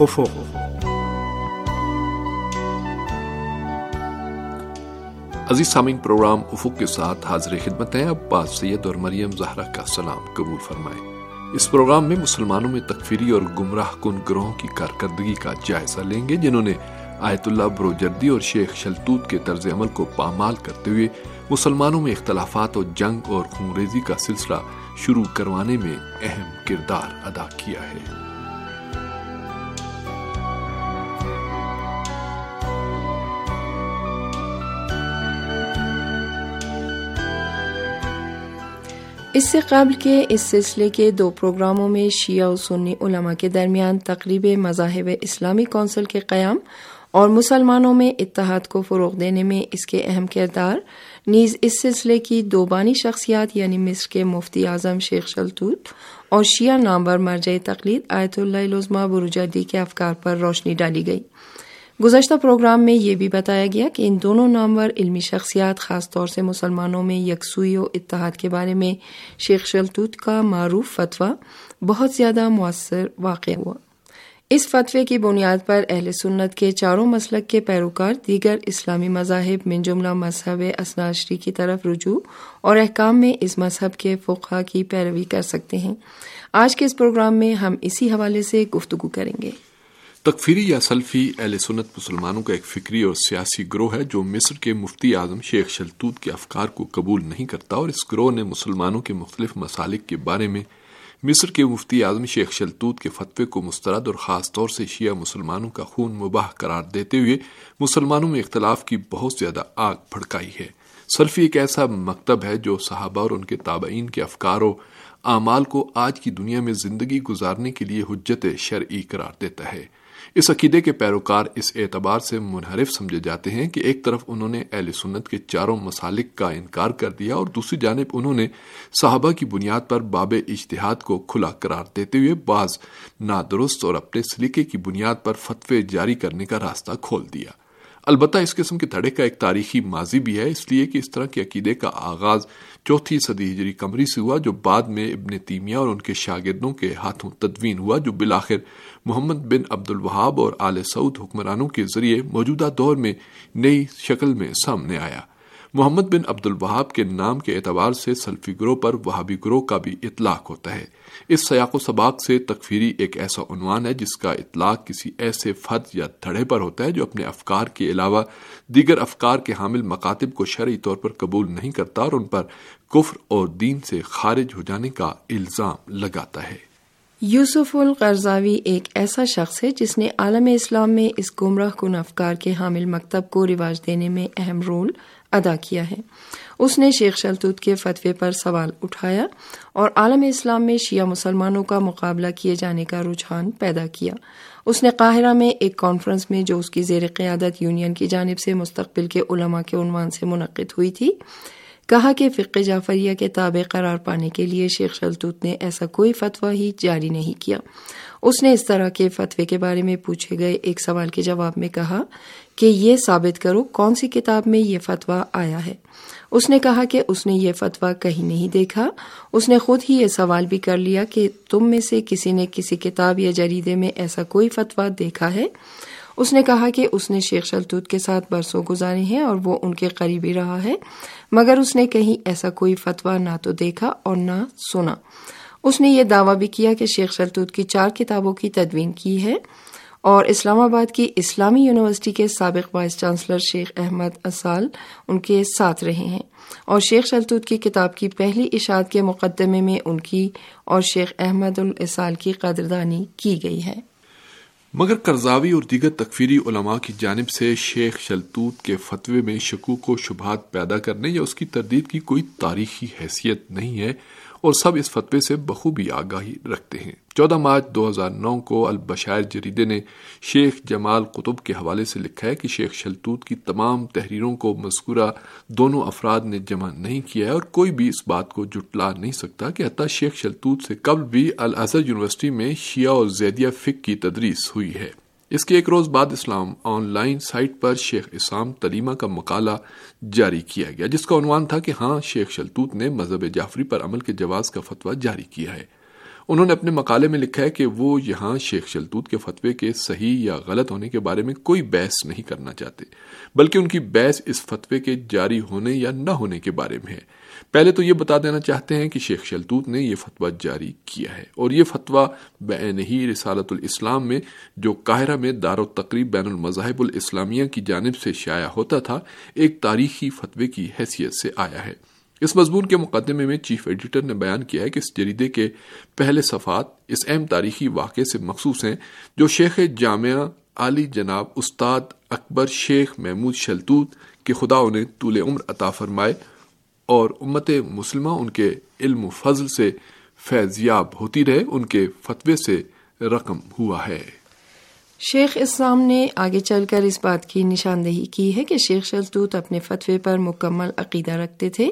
افق عزیز سامعین، پروگرام افق کے ساتھ حاضر خدمت ہیں۔ اب باز سید اور مریم زہرا کا سلام قبول فرمائیں۔ اس پروگرام میں مسلمانوں میں تکفیری اور گمراہ کن گروہوں کی کارکردگی کا جائزہ لیں گے، جنہوں نے آیت اللہ بروجردی اور شیخ شلتوت کے طرز عمل کو پامال کرتے ہوئے مسلمانوں میں اختلافات اور جنگ اور خونریزی کا سلسلہ شروع کروانے میں اہم کردار ادا کیا ہے۔ اس سے قبل کے اس سلسلے کے دو پروگراموں میں شیعہ و سنی علماء کے درمیان تقریب مذاہب اسلامی کونسل کے قیام اور مسلمانوں میں اتحاد کو فروغ دینے میں اس کے اہم کردار، نیز اس سلسلے کی دو بانی شخصیات یعنی مصر کے مفتی اعظم شیخ شلطوت اور شیعہ نامور مرجع تقلید آیت اللہ لزما بروجردی کے افکار پر روشنی ڈالی گئی۔ گزشتہ پروگرام میں یہ بھی بتایا گیا کہ ان دونوں نامور علمی شخصیات، خاص طور سے مسلمانوں میں یکسوئی و اتحاد کے بارے میں شیخ شلطوت کا معروف فتویٰ بہت زیادہ مؤثر واقع ہوا۔ اس فتوے کی بنیاد پر اہل سنت کے چاروں مسلک کے پیروکار دیگر اسلامی مذاہب من جملہ مذہب اسناشری کی طرف رجوع اور احکام میں اس مذہب کے فقہ کی پیروی کر سکتے ہیں۔ آج کے اس پروگرام میں ہم اسی حوالے سے گفتگو کریں گے۔ تکفیری یا سلفی اہل سنت مسلمانوں کا ایک فکری اور سیاسی گروہ ہے جو مصر کے مفتی اعظم شیخ شلطوت کے افکار کو قبول نہیں کرتا اور اس گروہ نے مسلمانوں کے مختلف مسالک کے بارے میں مصر کے مفتی اعظم شیخ شلطوت کے فتوے کو مسترد اور خاص طور سے شیعہ مسلمانوں کا خون مباح قرار دیتے ہوئے مسلمانوں میں اختلاف کی بہت زیادہ آگ پھڑکائی ہے۔ سلفی ایک ایسا مکتب ہے جو صحابہ اور ان کے تابعین کے افکار و اعمال کو آج کی دنیا میں زندگی گزارنے کے لیے حجت شرعی قرار دیتا ہے۔ اس عقیدے کے پیروکار اس اعتبار سے منحرف سمجھے جاتے ہیں کہ ایک طرف انہوں نے اہل سنت کے چاروں مسالک کا انکار کر دیا اور دوسری جانب انہوں نے صحابہ کی بنیاد پر باب اجتہاد کو کھلا قرار دیتے ہوئے بعض نادرست اور اپنے سلیقے کی بنیاد پر فتوے جاری کرنے کا راستہ کھول دیا۔ البتہ اس قسم کے دھڑے کا ایک تاریخی ماضی بھی ہے، اس لیے کہ اس طرح کے عقیدے کا آغاز چوتھی صدی ہجری کمری سے ہوا، جو بعد میں ابن تیمیہ اور ان کے شاگردوں کے ہاتھوں تدوین ہوا، جو بالآخر محمد بن عبد الوہاب اور آل سعود حکمرانوں کے ذریعے موجودہ دور میں نئی شکل میں سامنے آیا۔ محمد بن عبد الوہاب کے نام کے اعتبار سے سلفی گروہ پر وہابی گروہ کا بھی اطلاق ہوتا ہے۔ اس سیاق و سباق سے تکفیری ایک ایسا عنوان ہے جس کا اطلاق کسی ایسے فرد یا دھڑے پر ہوتا ہے جو اپنے افکار کے علاوہ دیگر افکار کے حامل مکاتب کو شرعی طور پر قبول نہیں کرتا اور ان پر کفر اور دین سے خارج ہو جانے کا الزام لگاتا ہے۔ یوسف القرضاوی ایک ایسا شخص ہے جس نے عالم اسلام میں اس گمراہ کن افکار کے حامل مکتب کو رواج دینے میں اہم رول ادا کیا ہے۔ اس نے شیخ شلطوت کے فتوے پر سوال اٹھایا اور عالم اسلام میں شیعہ مسلمانوں کا مقابلہ کیے جانے کا رجحان پیدا کیا۔ اس نے قاہرہ میں ایک کانفرنس میں جو اس کی زیر قیادت یونین کی جانب سے مستقبل کے علماء کے عنوان سے منعقد ہوئی تھی کہا کہ فقہ جعفریہ کے تابع قرار پانے کے لیے شیخ شلطوت نے ایسا کوئی فتویٰ ہی جاری نہیں کیا۔ اس نے اس طرح کے فتوے کے بارے میں پوچھے گئے، ایک سوال کے جواب میں کہا کہ یہ ثابت کرو کون سی کتاب میں یہ فتویٰ آیا ہے۔ اس نے کہا کہ اس نے یہ فتویٰ کہیں نہیں دیکھا۔ اس نے خود ہی یہ سوال بھی کر لیا کہ تم میں سے کسی نے کسی کتاب یا جریدے میں ایسا کوئی فتویٰ دیکھا ہے؟ اس نے کہا کہ اس نے شیخ شلطوت کے ساتھ برسوں گزارے ہیں اور وہ ان کے قریبی رہا ہے، مگر اس نے کہیں ایسا کوئی فتویٰ نہ تو دیکھا اور نہ سنا۔ اس نے یہ دعویٰ بھی کیا کہ شیخ شلطوت کی چار کتابوں کی تدوین کی ہے اور اسلام آباد کی اسلامی یونیورسٹی کے سابق وائس چانسلر شیخ احمد اسال ان کے ساتھ رہے ہیں اور شیخ شلطوت کی کتاب کی پہلی اشاعت کے مقدمے میں ان کی اور شیخ احمد الاسال کی قدردانی کی گئی ہے۔ مگر کرزاوی اور دیگر تکفیری علماء کی جانب سے شیخ شلطوت کے فتوے میں شکوک و شبہات پیدا کرنے یا اس کی تردید کی کوئی تاریخی حیثیت نہیں ہے اور سب اس فتوے سے بخوبی آگاہی رکھتے ہیں۔ چودہ مارچ دو ہزار نو کو البشائر جریدے نے شیخ جمال قطب کے حوالے سے لکھا ہے کہ شیخ شلطوت کی تمام تحریروں کو مذکورہ دونوں افراد نے جمع نہیں کیا ہے اور کوئی بھی اس بات کو جٹلا نہیں سکتا کہ حتیٰ شیخ شلطوت سے قبل بھی الازہر یونیورسٹی میں شیعہ اور زیدیہ فک کی تدریس ہوئی ہے۔ اس کے ایک روز بعد اسلام آن لائن سائٹ پر شیخ اسام تلیمہ کا مقالہ جاری کیا گیا، جس کا عنوان تھا کہ ہاں شیخ شلطوت نے مذہب جعفری پر عمل کے جواز کا فتویٰ جاری کیا ہے۔ انہوں نے اپنے مقالے میں لکھا ہے کہ وہ یہاں شیخ شلتوت کے فتوے کے صحیح یا غلط ہونے کے بارے میں کوئی بحث نہیں کرنا چاہتے، بلکہ ان کی بحث اس فتوے کے جاری ہونے یا نہ ہونے کے بارے میں ہے۔ پہلے تو یہ بتا دینا چاہتے ہیں کہ شیخ شلتوت نے یہ فتویٰ جاری کیا ہے اور یہ فتویٰ بین ہی رسالت الاسلام میں، جو قاہرہ میں دار و تقریب بین المذاہب الاسلامیہ کی جانب سے شائع ہوتا تھا، ایک تاریخی فتوے کی حیثیت سے آیا ہے۔ اس مضمون کے مقدمے میں چیف ایڈیٹر نے بیان کیا ہے کہ اس جریدے کے پہلے صفات اس اہم تاریخی واقعے سے مخصوص ہیں، جو شیخ جامعہ علی جناب استاد اکبر شیخ محمود شلتوت کے خدا انہیں طول عمر عطا فرمائے۔ اور امت مسلمہ ان کے علم و فضل سے فیض یاب ہوتی رہے، ان کے فتوے سے رقم ہوا ہے۔ شیخ اسلام نے آگے چل کر اس بات کی نشاندہی کی ہے کہ شیخ شلطوت اپنے فتوے پر مکمل عقیدہ رکھتے تھے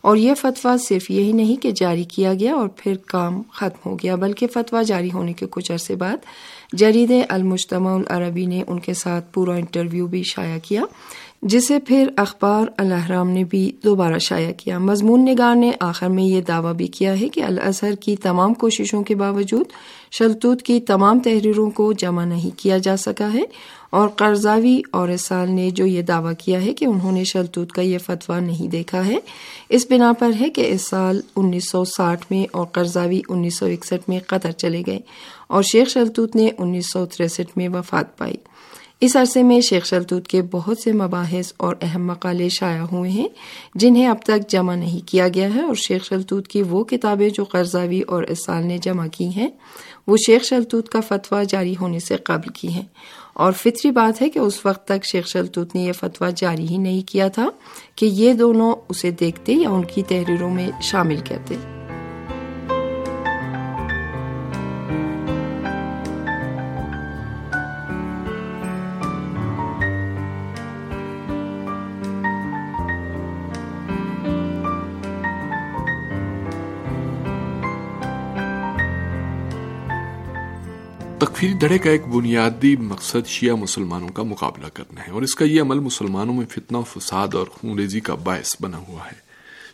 اور یہ فتویٰ صرف یہی نہیں کہ جاری کیا گیا اور پھر کام ختم ہو گیا، بلکہ فتویٰ جاری ہونے کے کچھ عرصے بعد جرید المجتمع العربی نے ان کے ساتھ پورا انٹرویو بھی شائع کیا، جسے پھر اخبار الحرام نے بھی دوبارہ شائع کیا۔ مضمون نگار نے آخر میں یہ دعویٰ بھی کیا ہے کہ الازہر کی تمام کوششوں کے باوجود شلتوت کی تمام تحریروں کو جمع نہیں کیا جا سکا ہے۔ اور قرضاوی اور اسال نے جو یہ دعویٰ کیا ہے کہ انہوں نے شلتوت کا یہ فتویٰ نہیں دیکھا ہے، اس بنا پر ہے کہ اس سال انیس سو ساٹھ میں اور قرضاوی انیس سو اکسٹھ میں قطر چلے گئے اور شیخ شلتوت نے انیس سو تریسٹھ میں وفات پائی۔ اس عرصے میں شیخ شلتوت کے بہت سے مباحث اور اہم مقالے شائع ہوئے ہیں، جنہیں اب تک جمع نہیں کیا گیا ہے اور شیخ شلتوت کی وہ کتابیں جو قرضاوی اور اسال نے جمع کی ہیں، وہ شیخ شلتوت کا فتویٰ جاری ہونے سے قبل کی ہیں۔ اور فطری بات ہے کہ اس وقت تک شیخ شلتوت نے یہ فتویٰ جاری ہی نہیں کیا تھا کہ یہ دونوں اسے دیکھتے یا ان کی تحریروں میں شامل کرتے تکفیری دھڑے کا ایک بنیادی مقصد شیعہ مسلمانوں کا مقابلہ کرنا ہے اور اس کا یہ عمل مسلمانوں میں فتنہ و فساد اور خون ریزی کا باعث بنا ہوا ہے۔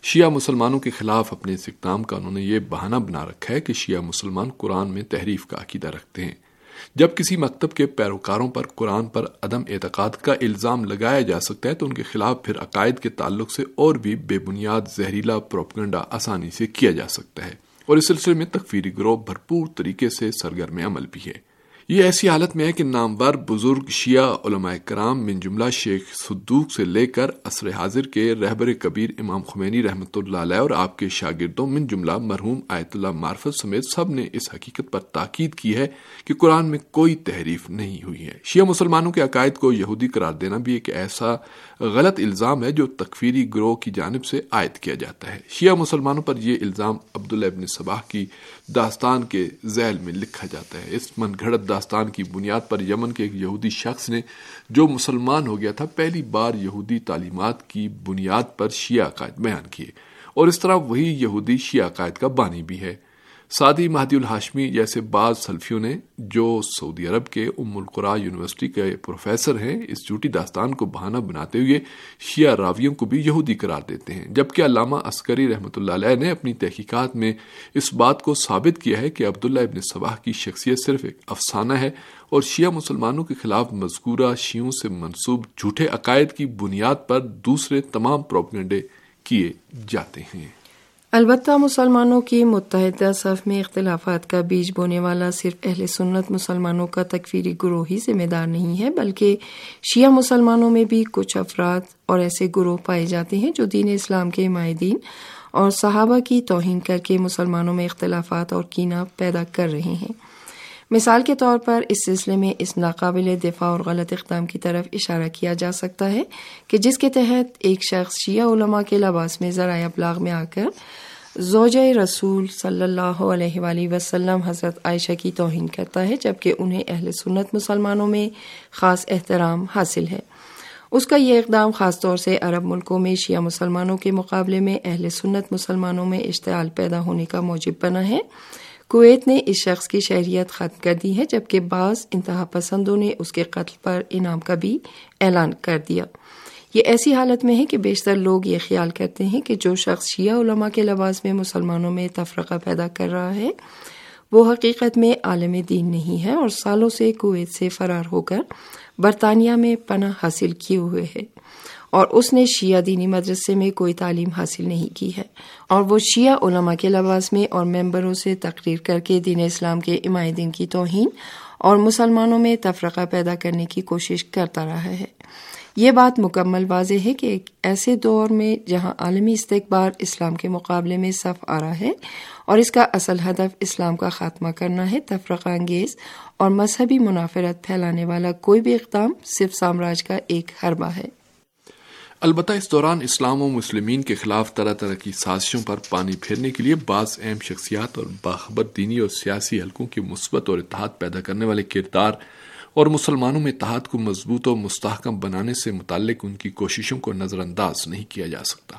شیعہ مسلمانوں کے خلاف اپنے اس اقدام کا انہوں نے یہ بہانہ بنا رکھا ہے کہ شیعہ مسلمان قرآن میں تحریف کا عقیدہ رکھتے ہیں۔ جب کسی مکتب کے پیروکاروں پر قرآن پر عدم اعتقاد کا الزام لگایا جا سکتا ہے تو ان کے خلاف پھر عقائد کے تعلق سے اور بھی بے بنیاد زہریلا پروپگنڈا آسانی سے کیا جا سکتا ہے۔ اور اس سلسلے میں تکفیری گروہ بھرپور طریقے سے سرگرم عمل بھی ہے۔ یہ ایسی حالت میں ہے کہ نامور بزرگ شیعہ علماء کرام من جملہ شیخ صدوق سے لے کر عصر حاضر کے رہبر کبیر امام خمینی رحمۃ اللہ علیہ اور آپ کے شاگردوں من جملہ مرحوم آیت اللہ معرفت سمیت سب نے اس حقیقت پر تاکید کی ہے کہ قرآن میں کوئی تحریف نہیں ہوئی ہے۔ شیعہ مسلمانوں کے عقائد کو یہودی قرار دینا بھی ایک ایسا غلط الزام ہے جو تکفیری گروہ کی جانب سے عائد کیا جاتا ہے۔ شیعہ مسلمانوں پر یہ الزام عبداللہ ابن صباح کی داستان کے ذیل میں لکھا جاتا ہے۔ اس من گھڑت داستان کی بنیاد پر یمن کے ایک یہودی شخص نے جو مسلمان ہو گیا تھا پہلی بار یہودی تعلیمات کی بنیاد پر شیعہ عقائد بیان کیے اور اس طرح وہی یہودی شیعہ عقائد کا بانی بھی ہے۔ سعدی مہدی الحاشمی جیسے بعض سلفیوں نے جو سعودی عرب کے ام القرا یونیورسٹی کے پروفیسر ہیں، اس جھوٹی داستان کو بہانہ بناتے ہوئے شیعہ راویوں کو بھی یہودی قرار دیتے ہیں۔ جبکہ علامہ عسکری رحمۃ اللہ علیہ نے اپنی تحقیقات میں اس بات کو ثابت کیا ہے کہ عبداللہ ابن صباح کی شخصیت صرف ایک افسانہ ہے اور شیعہ مسلمانوں کے خلاف مذکورہ شیعوں سے منسوب جھوٹے عقائد کی بنیاد پر دوسرے تمام پروپگنڈے کیے جاتے ہیں۔ البتہ مسلمانوں کی متحدہ صف میں اختلافات کا بیج بونے والا صرف اہل سنت مسلمانوں کا تکفیری گروہ ہی ذمہ دار نہیں ہے، بلکہ شیعہ مسلمانوں میں بھی کچھ افراد اور ایسے گروہ پائے جاتے ہیں جو دین اسلام کے معاہدین اور صحابہ کی توہین کر کے مسلمانوں میں اختلافات اور کینہ پیدا کر رہے ہیں۔ مثال کے طور پر اس سلسلے میں اس ناقابل دفاع اور غلط اقدام کی طرف اشارہ کیا جا سکتا ہے کہ جس کے تحت ایک شخص شیعہ علماء کے لباس میں ذرائع ابلاغ میں آ کر زوجہ رسول صلی اللہ علیہ وآلہ وسلم حضرت عائشہ کی توہین کرتا ہے، جبکہ انہیں اہل سنت مسلمانوں میں خاص احترام حاصل ہے۔ اس کا یہ اقدام خاص طور سے عرب ملکوں میں شیعہ مسلمانوں کے مقابلے میں اہل سنت مسلمانوں میں اشتعال پیدا ہونے کا موجب بنا ہے۔ کویت نے اس شخص کی شہریت ختم کر دی ہے، جبکہ بعض انتہا پسندوں نے اس کے قتل پر انعام کا بھی اعلان کر دیا۔ یہ ایسی حالت میں ہے کہ بیشتر لوگ یہ خیال کرتے ہیں کہ جو شخص شیعہ علماء کے لباس میں مسلمانوں میں تفرقہ پیدا کر رہا ہے، وہ حقیقت میں عالم دین نہیں ہے اور سالوں سے کویت سے فرار ہو کر برطانیہ میں پناہ حاصل کیے ہوئے ہے اور اس نے شیعہ دینی مدرسے میں کوئی تعلیم حاصل نہیں کی ہے۔ اور وہ شیعہ علماء کے لباس میں اور ممبروں سے تقریر کر کے دین اسلام کے دین کی توہین اور مسلمانوں میں تفرقہ پیدا کرنے کی کوشش کرتا رہا ہے۔ یہ بات مکمل واضح ہے کہ ایک ایسے دور میں جہاں عالمی استقبار اسلام کے مقابلے میں صف آ رہا ہے اور اس کا اصل ہدف اسلام کا خاتمہ کرنا ہے، تفرقہ انگیز اور مذہبی منافرت پھیلانے والا کوئی بھی اقدام صرف سامراج کا ایک حربہ ہے۔ البتہ اس دوران اسلام و مسلمین کے خلاف طرح طرح کی سازشوں پر پانی پھیرنے کے لیے بعض اہم شخصیات اور باخبر دینی اور سیاسی حلقوں کے مثبت اور اتحاد پیدا کرنے والے کردار اور مسلمانوں میں اتحاد کو مضبوط و مستحکم بنانے سے متعلق ان کی کوششوں کو نظر انداز نہیں کیا جا سکتا۔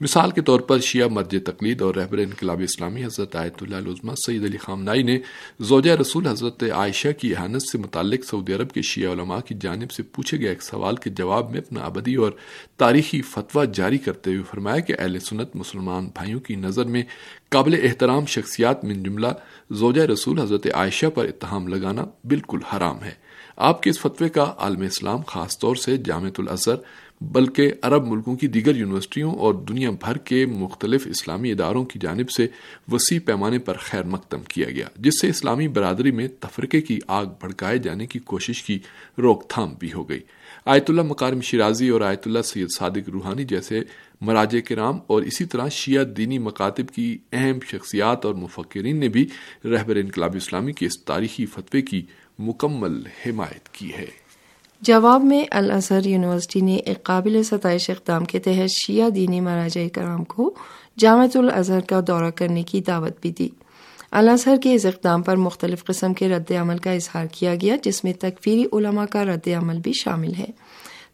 مثال کے طور پر شیعہ مرج تقلید اور رہبر انقلاب اسلامی حضرت آیت اللہ علیہ سعید علی خامنائی نے زوجہ رسول حضرت عائشہ کی احانت سے متعلق سعودی عرب کے شیعہ علماء کی جانب سے پوچھے گئے ایک سوال کے جواب میں اپنا ابدی اور تاریخی فتویٰ جاری کرتے ہوئے فرمایا کہ اہل سنت مسلمان بھائیوں کی نظر میں قابل احترام شخصیات من جملہ زوجہ رسول حضرت عائشہ پر اتہام لگانا بالکل حرام ہے۔ آپ کے اس فتوے کا عالم اسلام خاص طور سے جامع الازہر بلکہ عرب ملکوں کی دیگر یونیورسٹیوں اور دنیا بھر کے مختلف اسلامی اداروں کی جانب سے وسیع پیمانے پر خیر مقدم کیا گیا، جس سے اسلامی برادری میں تفرقے کی آگ بھڑکائے جانے کی کوشش کی روک تھام بھی ہو گئی۔ آیت اللہ مکارم شیرازی اور آیت اللہ سید صادق روحانی جیسے مراج کرام اور اسی طرح شیعہ دینی مکاتب کی اہم شخصیات اور مفکرین نے بھی رہبر انقلاب اسلامی کے اس تاریخی فتوے کی مکمل حمایت کی ہے۔ جواب میں الازہر یونیورسٹی نے ایک قابل ستائش اقدام کے تحت شیعہ دینی مراجع کرام کو جامعۃ الازہر کا دورہ کرنے کی دعوت بھی دی۔ الازہر کے اس اقدام پر مختلف قسم کے رد عمل کا اظہار کیا گیا، جس میں تکفیری علماء کا رد عمل بھی شامل ہے۔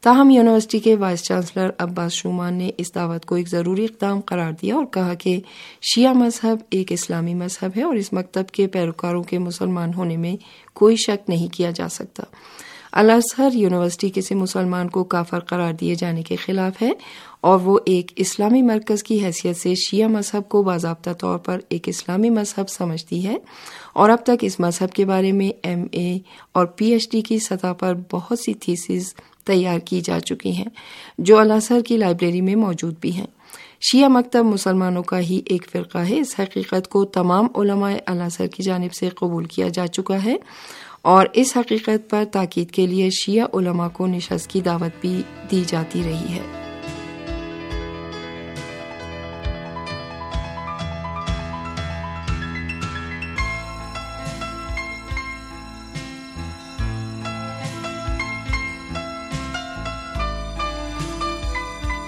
تاہم یونیورسٹی کے وائس چانسلر عباس شومان نے اس دعوت کو ایک ضروری اقدام قرار دیا اور کہا کہ شیعہ مذہب ایک اسلامی مذہب ہے اور اس مکتب کے پیروکاروں کے مسلمان ہونے میں کوئی شک نہیں کیا جا سکتا۔ الازہر یونیورسٹی کسی مسلمان کو کافر قرار دیے جانے کے خلاف ہے اور وہ ایک اسلامی مرکز کی حیثیت سے شیعہ مذہب کو باضابطہ طور پر ایک اسلامی مذہب سمجھتی ہے اور اب تک اس مذہب کے بارے میں ایم اے اور پی ایچ ڈی کی سطح پر بہت سی تھیسز تیار کی جا چکی ہیں جو الازہر کی لائبریری میں موجود بھی ہیں۔ شیعہ مکتب مسلمانوں کا ہی ایک فرقہ ہے۔ اس حقیقت کو تمام علماء الازہر کی جانب سے قبول کیا جا چکا ہے اور اس حقیقت پر تاکید کے لیے شیعہ علماء کو نشست کی دعوت بھی دی جاتی رہی ہے۔